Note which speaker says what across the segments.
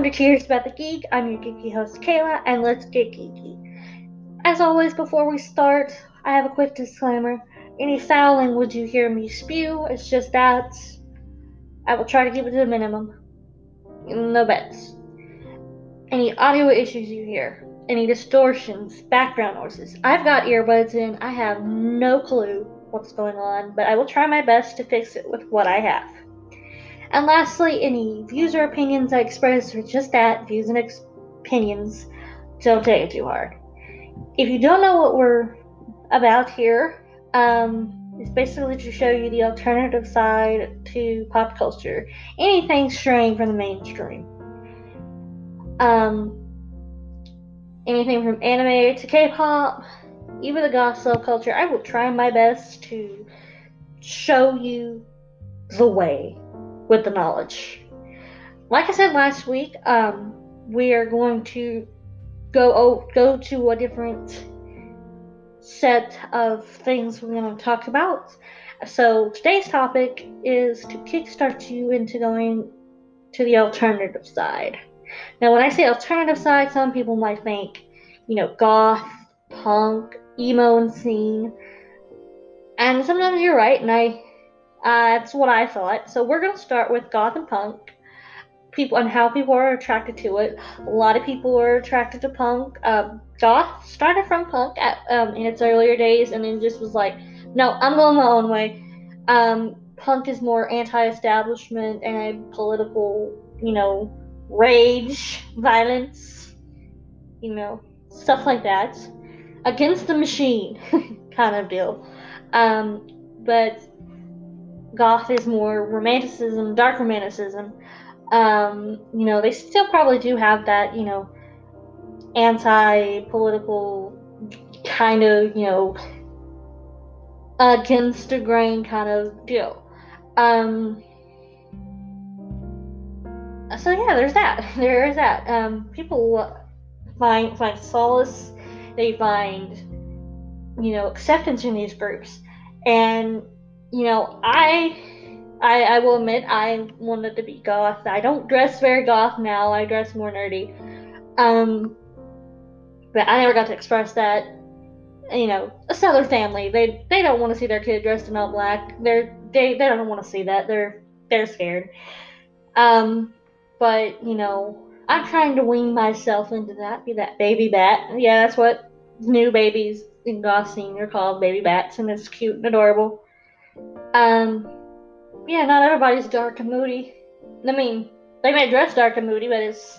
Speaker 1: welcome to Curious About the Geek. I'm your geeky host, Kayla, and let's get geeky. As always, before we start, I have a quick disclaimer. Any foul language you hear me spew, it's just that I will try to keep it to a minimum. No bets. Any audio issues you hear, any distortions, background noises, I've got earbuds in, I have no clue what's going on, but I will try my best to fix it with what I have. And lastly, any views or opinions I express are just that views and ex- opinions. Don't take it too hard. If you don't know what we're about here, um, it's basically to show you the alternative side to pop culture. Anything straying from the mainstream. Um, anything from anime to K-pop, even the goth culture. I will try my best to show you the way with the knowledge. Like I said last week, um, we are going to go oh, go to a different set of things we're going to talk about. So today's topic is to kickstart you into going to the alternative side. Now, when I say alternative side, some people might think, you know, goth, punk, emo, and scene. And sometimes you're right, and I uh, that's what I thought. So we're gonna start with goth and punk, people and how people are attracted to it. A lot of people are attracted to punk. Um, goth started from punk at, um, in its earlier days, and then just was like, no, I'm going my own way. Um, punk is more anti-establishment and political, you know, rage, violence, you know, stuff like that, against the machine, kind of deal. Um, but goth is more romanticism, dark romanticism. Um, you know, they still probably do have that, you know, anti-political kind of, you know, against the grain kind of deal. Um, so yeah, there's that. There is that. Um, people find find solace. They find, you know, acceptance in these groups, and you know, I, I, I will admit I wanted to be goth. I don't dress very goth now. I dress more nerdy. Um, but I never got to express that. You know, a Southern family, they they don't want to see their kid dressed in all black. They're they they don't want to see that. They're they're scared. Um, but you know, I'm trying to wean myself into that. Be that baby bat. Yeah, that's what new babies in goth scene are called, baby bats, and it's cute and adorable. Um, yeah, not everybody's dark and moody. I mean, they may dress dark and moody, but it's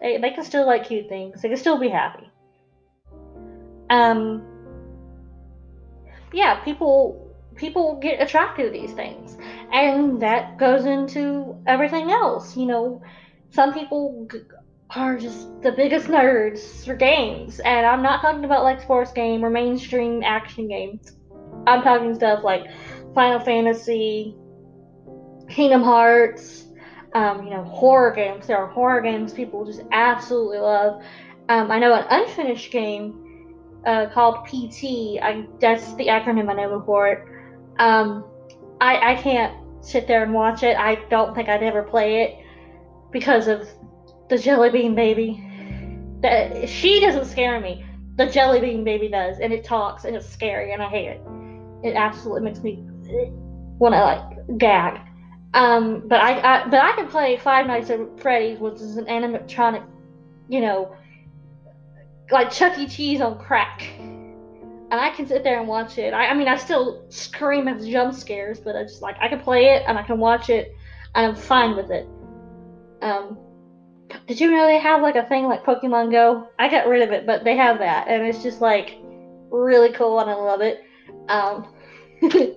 Speaker 1: they, they can still like cute things. They can still be happy. Um, yeah, people people get attracted to these things, and that goes into everything else. You know, some people g- are just the biggest nerds for games, and I'm not talking about like sports game or mainstream action games. I'm talking stuff like Final Fantasy, Kingdom Hearts, um, you know, horror games. There are horror games people just absolutely love. Um, I know an unfinished game uh, called PT. I, that's the acronym I know for it. Um, I, I can't sit there and watch it. I don't think I'd ever play it because of the Jelly Bean Baby. That she doesn't scare me. The Jelly Bean Baby does, and it talks, and it's scary, and I hate it. It absolutely makes me want to like gag. Um, but I, I, but I can play Five Nights at Freddy's, which is an animatronic, you know, like Chuck E. Cheese on crack, and I can sit there and watch it. I, I mean, I still scream at jump scares, but I just like I can play it and I can watch it, and I'm fine with it. Um, did you know they have like a thing like Pokemon Go? I got rid of it, but they have that, and it's just like really cool, and I love it. Um, you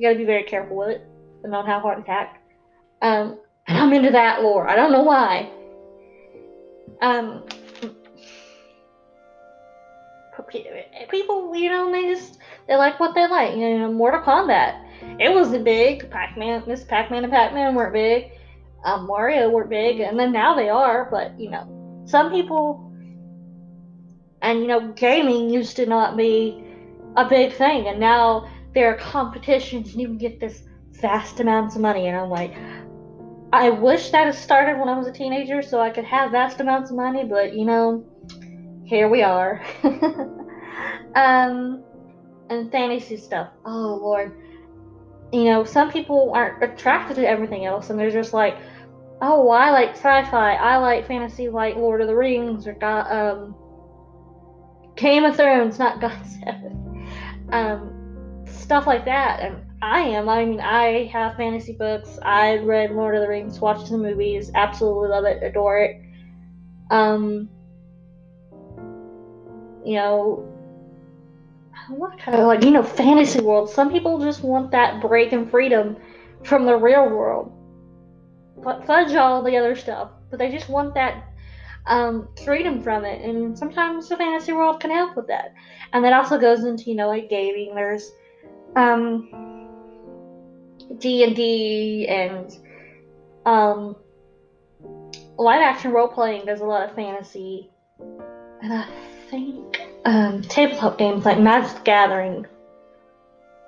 Speaker 1: gotta be very careful with it and not have heart attack. Um, I'm into that lore. I don't know why. Um, people, you know, they just they like what they like. You know, Mortal Kombat. It wasn't big. Pac-Man, Ms. Pac-Man and Pac-Man weren't big. Um, Mario weren't big, and then now they are. But you know, some people, and you know, gaming used to not be a big thing, and now there are competitions and you can get this vast amounts of money and i'm like I wish that had started when I was a teenager so I could have vast amounts of money, but you know, here we are. um, and fantasy stuff. Oh lord. You know, some people aren't attracted to everything else, and they're just like, "Oh, I like sci-fi. I like fantasy, like Lord of the Rings or God, um, Game of Thrones, not God's Seven, um, stuff like that." And I am. I mean, I have fantasy books. I read Lord of the Rings, watched the movies, absolutely love it, adore it. Um, you know, what kind of like you know fantasy world? Some people just want that break and freedom from the real world. But fudge all the other stuff, but they just want that um, freedom from it, and sometimes the fantasy world can help with that. And that also goes into you know like gaming. There's um, D and D and um, live action role playing. There's a lot of fantasy, and I think um, tabletop games like Magic Gathering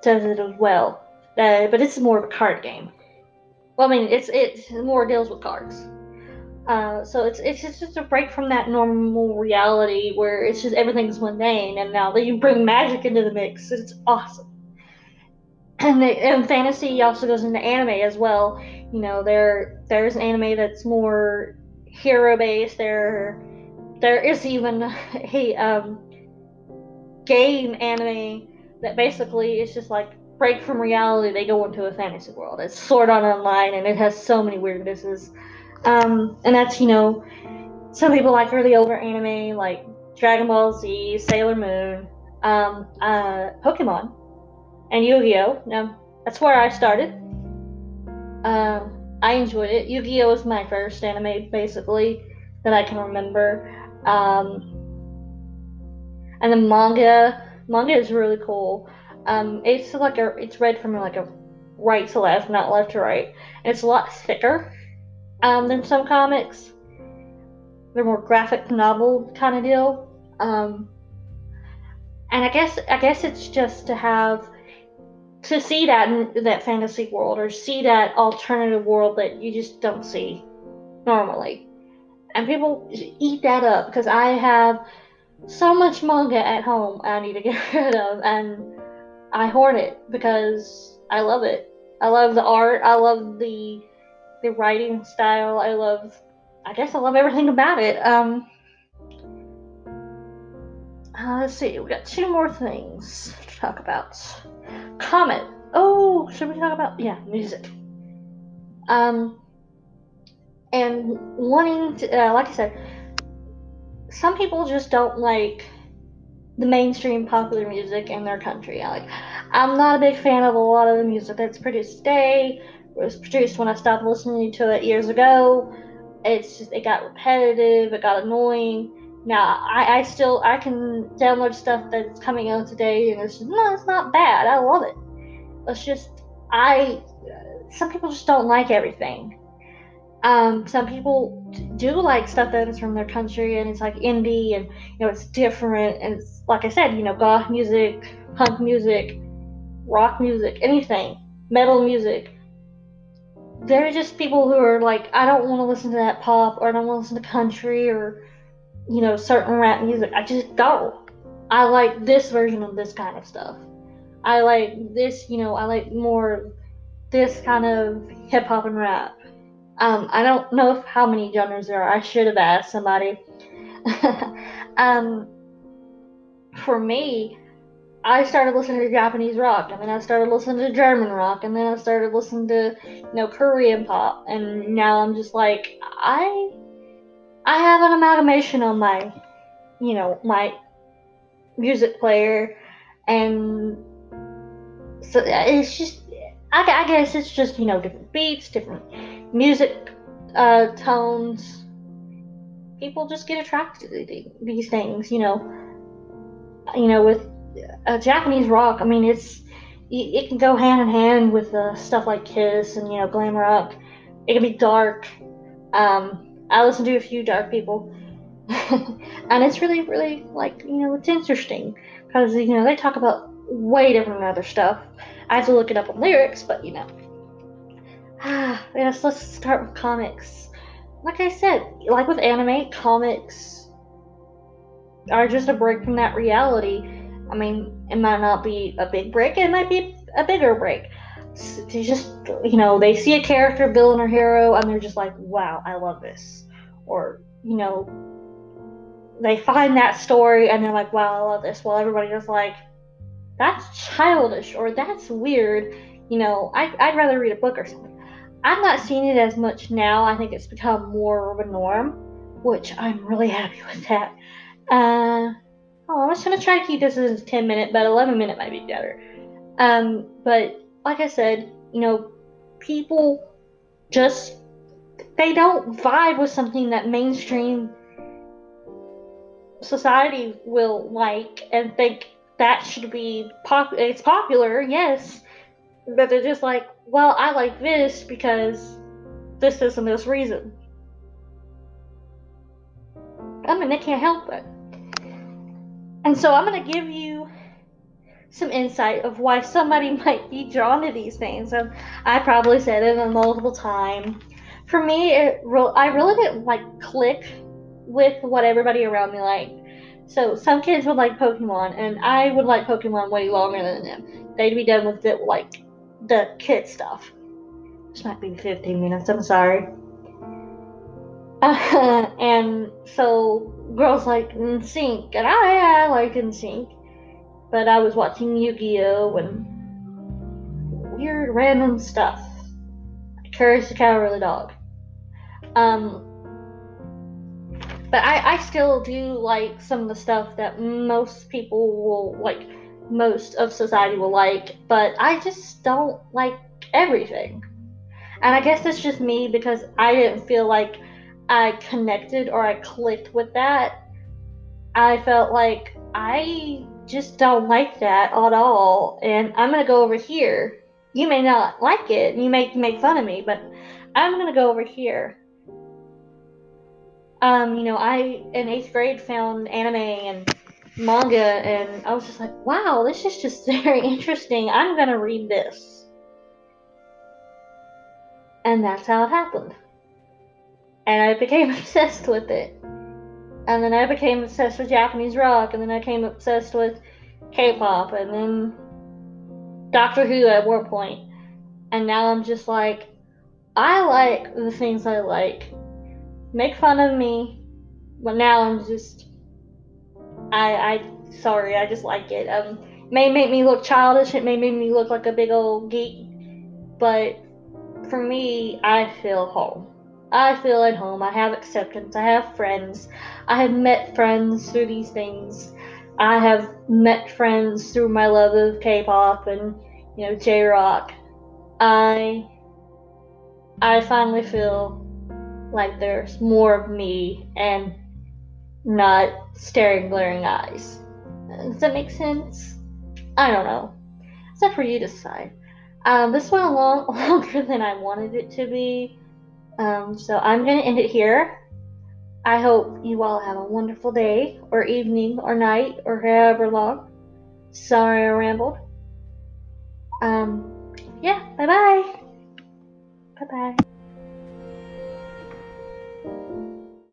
Speaker 1: does it as well. Uh, but it's more of a card game. Well, I mean, it's it's more deals with cards. Uh, so it's it's just a break from that normal reality where it's just everything's mundane, and now that you bring magic into the mix, it's awesome. And, the, and fantasy also goes into anime as well. You know, there there's an anime that's more hero based. There there is even a um, game anime that basically is just like break from reality. They go into a fantasy world. It's Sword Art Online, and it has so many weirdnesses. Um, and that's you know, some people like really older anime like Dragon Ball Z, Sailor Moon, um, uh, Pokemon, and Yu-Gi-Oh. Now that's where I started. Um, I enjoyed it. Yu-Gi-Oh was my first anime, basically, that I can remember. Um, and the manga, manga is really cool. Um, it's like a, it's read from like a right to left, not left to right, and it's a lot thicker um, than some comics. They're more graphic novel kind of deal. Um, and I guess I guess it's just to have to see that that fantasy world or see that alternative world that you just don't see normally. And people eat that up because I have so much manga at home I need to get rid of, and I hoard it because I love it. I love the art. I love the the writing style. I love. I guess I love everything about it. Um. Uh, let's see. We got two more things to talk about. Comet. Oh, should we talk about yeah music? Um. And wanting to, uh, like I said, some people just don't like the mainstream popular music in their country. I like I'm not a big fan of a lot of the music that's produced today. It was produced when I stopped listening to it years ago. It's just it got repetitive, it got annoying. Now I, I still I can download stuff that's coming out today and it's just, no, it's not bad. I love it. It's just I some people just don't like everything. Um, some people do like stuff that is from their country and it's like indie and you know it's different and it's like I said, you know, goth music, punk music, rock music, anything, metal music. There are just people who are like, I don't want to listen to that pop or I don't want to listen to country or you know certain rap music. I just don't. I like this version of this kind of stuff. I like this, you know, I like more this kind of hip hop and rap um, I don't know how many genres there are. I should have asked somebody. um, for me, I started listening to Japanese rock, and then I started listening to German rock, and then I started listening to you know Korean pop, and now I'm just like I I have an amalgamation on my you know my music player, and so it's just I, I guess it's just you know different beats, different music uh, tones. People just get attracted to these things, you know. You know, with uh, Japanese rock, I mean, it's it can go hand in hand with uh, stuff like Kiss and you know glam rock. It can be dark. Um, I listen to a few dark people, and it's really, really like you know it's interesting because you know they talk about way different other stuff. I have to look it up on lyrics, but you know. yes, let's start with comics. Like I said, like with anime, comics are just a break from that reality. I mean, it might not be a big break, it might be a bigger break. They just, you know, they see a character, villain, or hero, and they're just like, wow, I love this. Or, you know, they find that story and they're like, wow, I love this. While everybody is like, that's childish or that's weird. You know, I, I'd rather read a book or something. I'm not seeing it as much now. I think it's become more of a norm, which I'm really happy with that. Uh, oh, I'm just gonna try to keep this as 10 minute, but 11 minute might be better. Um, but like I said, you know, people just they don't vibe with something that mainstream society will like and think that should be pop it's popular yes. But they're just like well i like this because this is and this reason. I mean they can't help it. And so i'm going to give you some insight of why somebody might be drawn to these things and i probably said it a multiple time for me it i really didn't like click with what everybody around me liked. So some kids would like Pokemon, and I would like Pokemon way longer than them. They'd be done with it like the kid stuff. This might be 15 minutes. I'm sorry. Uh, and so girls like NSYNC, and I, I like NSYNC, but I was watching Yu-Gi-Oh and weird random stuff. Courage the Cowardly Dog. Um, but I, I still do like some of the stuff that most people will like most of society will like but i just don't like everything and i guess it's just me because i didn't feel like i connected or i clicked with that i felt like i just don't like that at all and i'm gonna go over here you may not like it and you may make fun of me but i'm gonna go over here um, you know, I in eighth grade found anime and manga, and I was just like, wow, this is just very interesting. I'm gonna read this. And that's how it happened. And I became obsessed with it. And then I became obsessed with Japanese rock, and then I became obsessed with K pop, and then Doctor Who at one. And now I'm just like, I like the things I like make fun of me, but now I'm just I I sorry, I just like it. Um may make me look childish, it may make me look like a big old geek, but for me, I feel home. I feel at home. I have acceptance. I have friends. I have met friends through these things. I have met friends through my love of K-pop and you know J-rock. I I finally feel like there's more of me and not staring glaring eyes. Does that make sense? I don't know. It's up for you to decide. Um, this went long longer than I wanted it to be. Um, so I'm going to end it here. I hope you all have a wonderful day, or evening, or night, or however long. Sorry I rambled. Um, yeah, bye bye. Bye bye.